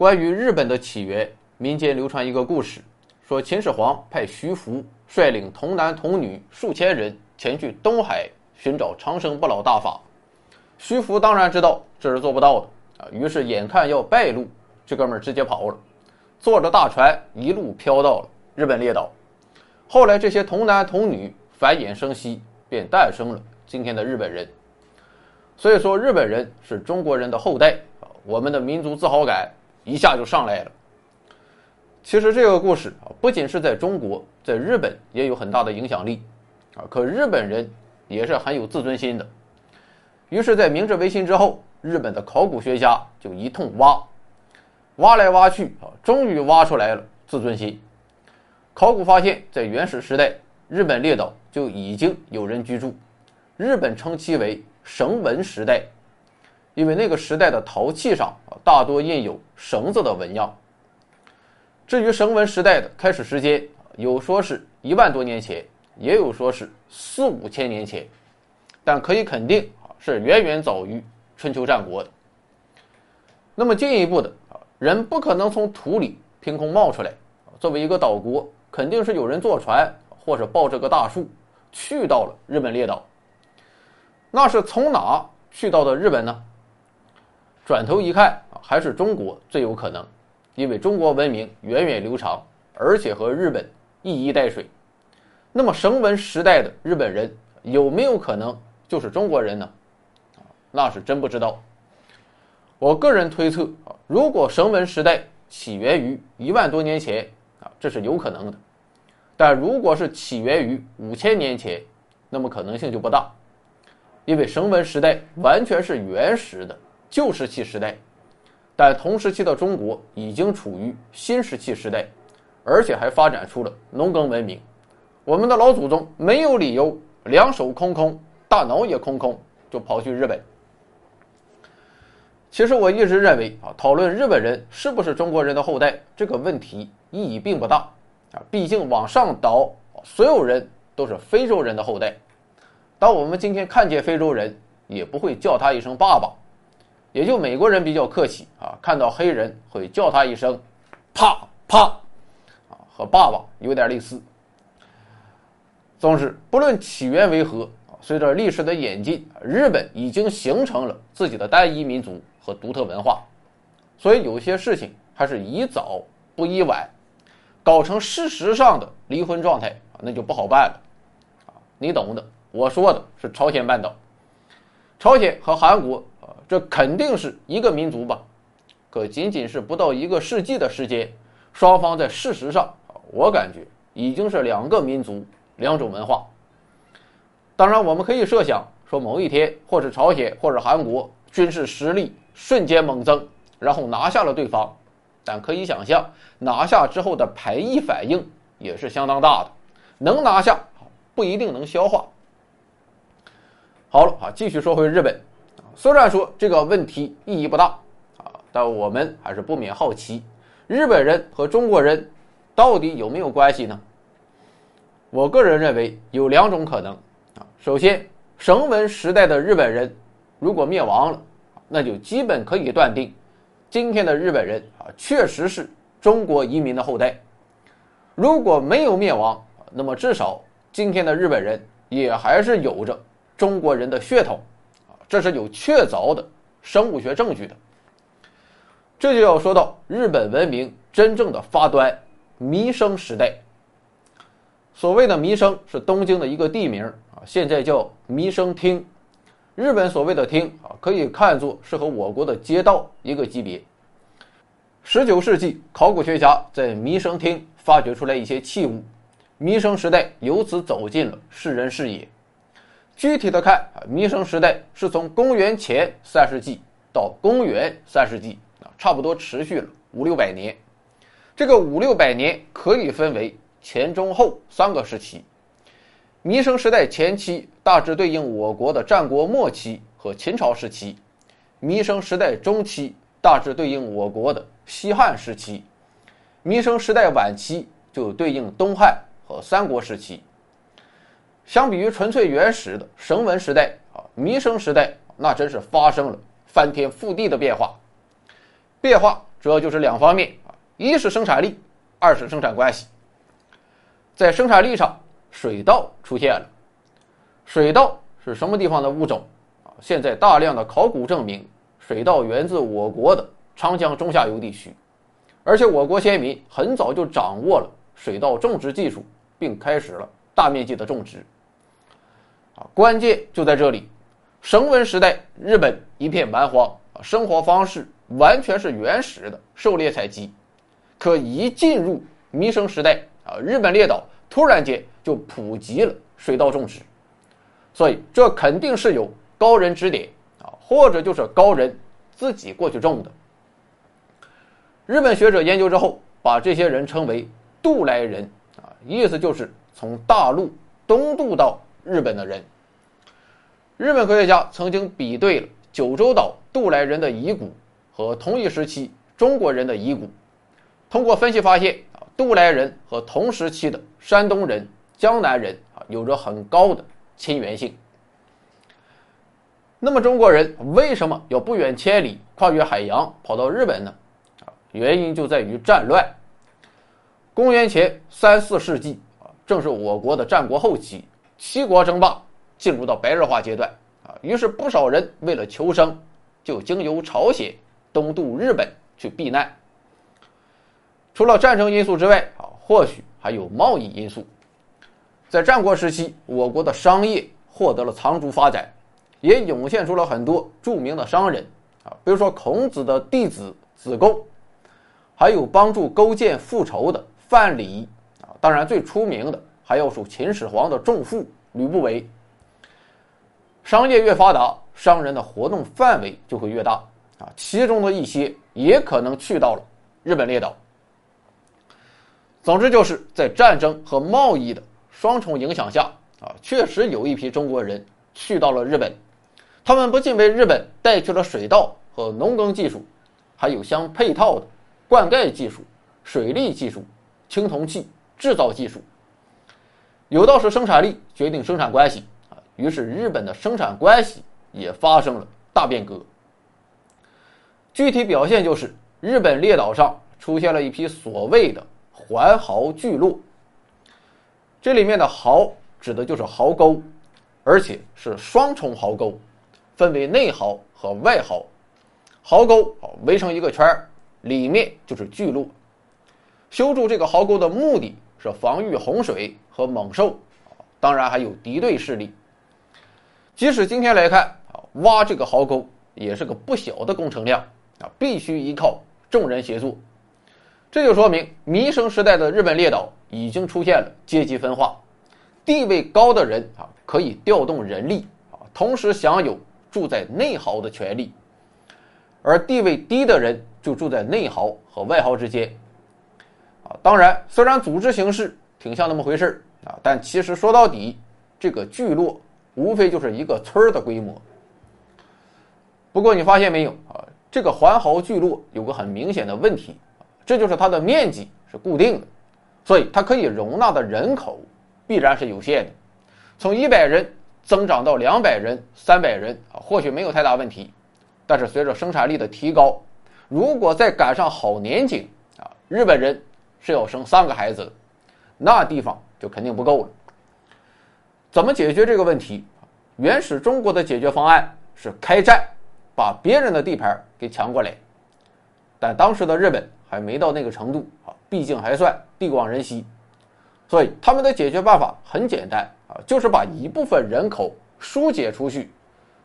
关于日本的起源，民间流传一个故事，说秦始皇派徐福率领童男童女数千人前去东海寻找长生不老大法。徐福当然知道这是做不到的啊，于是眼看要败露，这哥们儿直接跑了，坐着大船一路飘到了日本列岛。后来这些童男童女繁衍生息，便诞生了今天的日本人。所以说，日本人是中国人的后代啊，我们的民族自豪感一下就上来了。其实这个故事啊，不仅是在中国，在日本也有很大的影响力啊。可日本人也是很有自尊心的。于是，在明治维新之后，日本的考古学家就一通挖，挖来挖去啊，终于挖出来了自尊心。考古发现，在原始时代，日本列岛就已经有人居住，日本称其为。绳文时代，因为那个时代的陶器上啊大多印有绳子的纹样。至于绳纹时代的开始时间，有说是一万多年前，也有说是四五千年前，但可以肯定啊是远远早于春秋战国的。那么进一步的啊，人不可能从土里凭空冒出来，作为一个岛国，肯定是有人坐船或者抱着个大树去到了日本列岛。那是从哪去到的日本呢？转头一看啊，还是中国最有可能，因为中国文明源远流长，而且和日本一衣带水。那么绳文时代的日本人有没有可能就是中国人呢？那是真不知道。我个人推测啊，如果绳文时代起源于一万多年前啊，这是有可能的；但如果是起源于五千年前，那么可能性就不大。因为绳文时代完全是原始的旧石器时代，但同时期的中国已经处于新石器时代，而且还发展出了农耕文明。我们的老祖宗没有理由两手空空、大脑也空空就跑去日本。其实我一直认为啊，讨论日本人是不是中国人的后代这个问题意义并不大啊，毕竟往上倒，所有人都是非洲人的后代。当我们今天看见非洲人，也不会叫他一声爸爸，也就美国人比较客气啊，看到黑人会叫他一声“啪啪”，啊，和爸爸有点类似。总之，不论起源为何，随着历史的演进，日本已经形成了自己的单一民族和独特文化，所以有些事情还是宜早不宜晚，搞成事实上的离婚状态，那就不好办了，啊，你懂的。我说的是朝鲜半岛，朝鲜和韩国，这肯定是一个民族吧？可仅仅是不到一个世纪的时间，双方在事实上，我感觉已经是两个民族、两种文化。当然，我们可以设想说，某一天，或是朝鲜，或者韩国军事实力瞬间猛增，然后拿下了对方。但可以想象，拿下之后的排异反应也是相当大的，能拿下不一定能消化。好了啊，继续说回日本虽然说这个问题意义不大啊，但我们还是不免好奇，日本人和中国人到底有没有关系呢？我个人认为有两种可能啊。首先，绳文时代的日本人如果灭亡了，那就基本可以断定，今天的日本人啊确实是中国移民的后代。如果没有灭亡，那么至少今天的日本人也还是有着。中国人的血统，这是有确凿的生物学证据的。这就要说到日本文明真正的发端——弥生时代。所谓的弥生是东京的一个地名啊，现在叫弥生町。日本所谓的町啊，可以看作是和我国的街道一个级别。十九世纪，考古学家在弥生町发掘出来一些器物，弥生时代由此走进了世人视野。具体的看啊，弥生时代是从公元前三世纪到公元三世纪啊，差不多持续了五六百年。这个五六百年可以分为前、中、后三个时期。弥生时代前期大致对应我国的战国末期和秦朝时期；弥生时代中期大致对应我国的西汉时期；弥生时代晚期就对应东汉和三国时期。相比于纯粹原始的绳文时代啊，弥生时代那真是发生了翻天覆地的变化。变化主要就是两方面啊，一是生产力，二是生产关系。在生产力上，水稻出现了。水稻是什么地方的物种啊？现在大量的考古证明，水稻源自我国的长江中下游地区，而且我国先民很早就掌握了水稻种植技术，并开始了大面积的种植。啊，关键就在这里。绳文时代，日本一片蛮荒啊，生活方式完全是原始的狩猎采集。可一进入弥生时代啊，日本列岛突然间就普及了水稻种植，所以这肯定是有高人指点啊，或者就是高人自己过去种的。日本学者研究之后，把这些人称为“渡来人”啊，意思就是从大陆东渡到日本的人。日本科学家曾经比对了九州岛渡来人的遗骨和同一时期中国人的遗骨，通过分析发现啊，渡来人和同时期的山东人、江南人啊有着很高的亲缘性。那么中国人为什么要不远千里跨越海洋跑到日本呢？啊，原因就在于战乱。公元前三四世纪啊，正是我国的战国后期，七国争霸。进入到白热化阶段啊，于是不少人为了求生，就经由朝鲜东渡日本去避难。除了战争因素之外啊，或许还有贸易因素。在战国时期，我国的商业获得了长足发展，也涌现出了很多著名的商人啊，比如说孔子的弟子子贡，还有帮助勾践复仇的范蠡啊，当然最出名的还要数秦始皇的重父吕不韦。商业越发达，商人的活动范围就会越大啊，其中的一些也可能去到了日本列岛。总之，就是在战争和贸易的双重影响下啊，确实有一批中国人去到了日本。他们不仅为日本带去了水稻和农耕技术，还有相配套的灌溉技术、水利技术、青铜器制造技术。有道是生产力决定生产关系啊。于是，日本的生产关系也发生了大变革。具体表现就是，日本列岛上出现了一批所谓的环壕聚落。这里面的壕指的就是壕沟，而且是双重壕沟，分为内壕和外壕。壕沟围成一个圈儿，里面就是聚落。修筑这个壕沟的目的是防御洪水和猛兽，当然还有敌对势力。即使今天来看啊，挖这个壕沟也是个不小的工程量啊，必须依靠众人协作。这就说明弥生时代的日本列岛已经出现了阶级分化，地位高的人啊可以调动人力啊，同时享有住在内壕的权利，而地位低的人就住在内壕和外壕之间。啊，当然，虽然组织形式挺像那么回事啊，但其实说到底，这个聚落。无非就是一个村的规模。不过你发现没有啊？这个环壕聚落有个很明显的问题，这就是它的面积是固定的，所以它可以容纳的人口必然是有限的。从一百人增长到两百人、三百人啊，或许没有太大问题。但是随着生产力的提高，如果再赶上好年景啊，日本人是要生三个孩子的，那地方就肯定不够了。怎么解决这个问题？原始中国的解决方案是开战，把别人的地盘给抢过来。但当时的日本还没到那个程度啊，毕竟还算地广人稀，所以他们的解决办法很简单啊，就是把一部分人口疏解出去，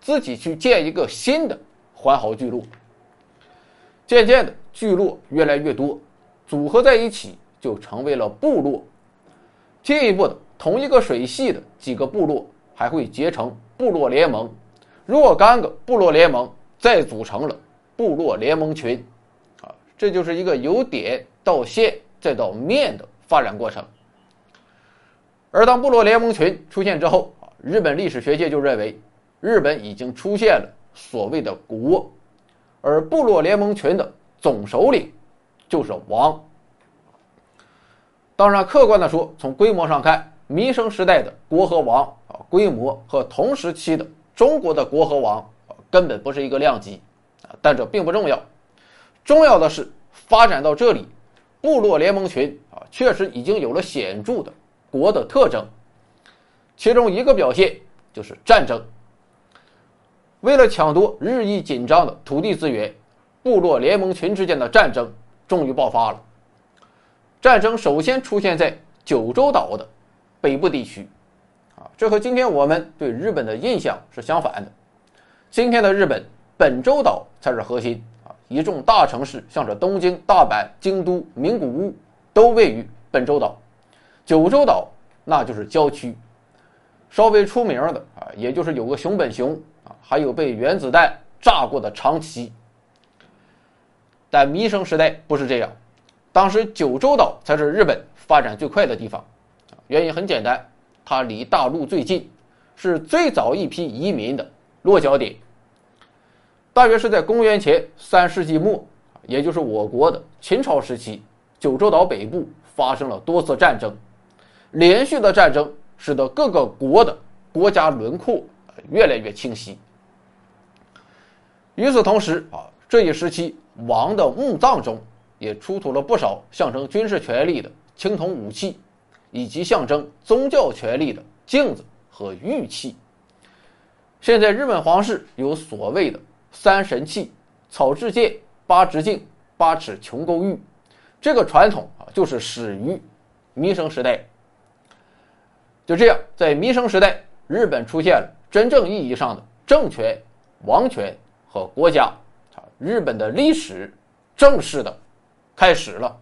自己去建一个新的环壕聚落。渐渐的，聚落越来越多，组合在一起就成为了部落。进一步的。同一个水系的几个部落还会结成部落联盟，若干个部落联盟再组成了部落联盟群，啊，这就是一个由点到线再到面的发展过程。而当部落联盟群出现之后，啊，日本历史学界就认为，日本已经出现了所谓的国，而部落联盟群的总首领就是王。当然，客观的说，从规模上看。弥生时代的国和王啊，规模和同时期的中国的国和王啊，根本不是一个量级啊。但这并不重要，重要的是发展到这里，部落联盟群啊，确实已经有了显著的国的特征。其中一个表现就是战争。为了抢夺日益紧张的土地资源，部落联盟群之间的战争终于爆发了。战争首先出现在九州岛的北部地区，啊，这和今天我们对日本的印象是相反的。今天的日本本州岛才是核心啊，一众大城市，像是东京、大阪、京都、名古屋，都位于本州岛。九州岛那就是郊区。稍微出名的啊，也就是有个熊本熊啊，还有被原子弹炸过的长崎。但弥生时代不是这样，当时九州岛才是日本发展最快的地方，原因很简单，它离大陆最近，是最早一批移民的落脚点。大约是在公元前三世纪末，也就是我国的秦朝时期，九州岛北部发生了多次战争，连续的战争。使得各个国的国家轮廓越来越清晰。与此同时啊，这一时期王的墓葬中也出土了不少象征军事权力的青铜武器，以及象征宗教权力的镜子和玉器。现在日本皇室有所谓的三神器：草雉剑、八直镜、八尺琼勾玉。这个传统啊，就是始于弥生时代。就这样，在弥生时代，日本出现了真正意义上的政权、王权和国家，日本的历史正式的开始了。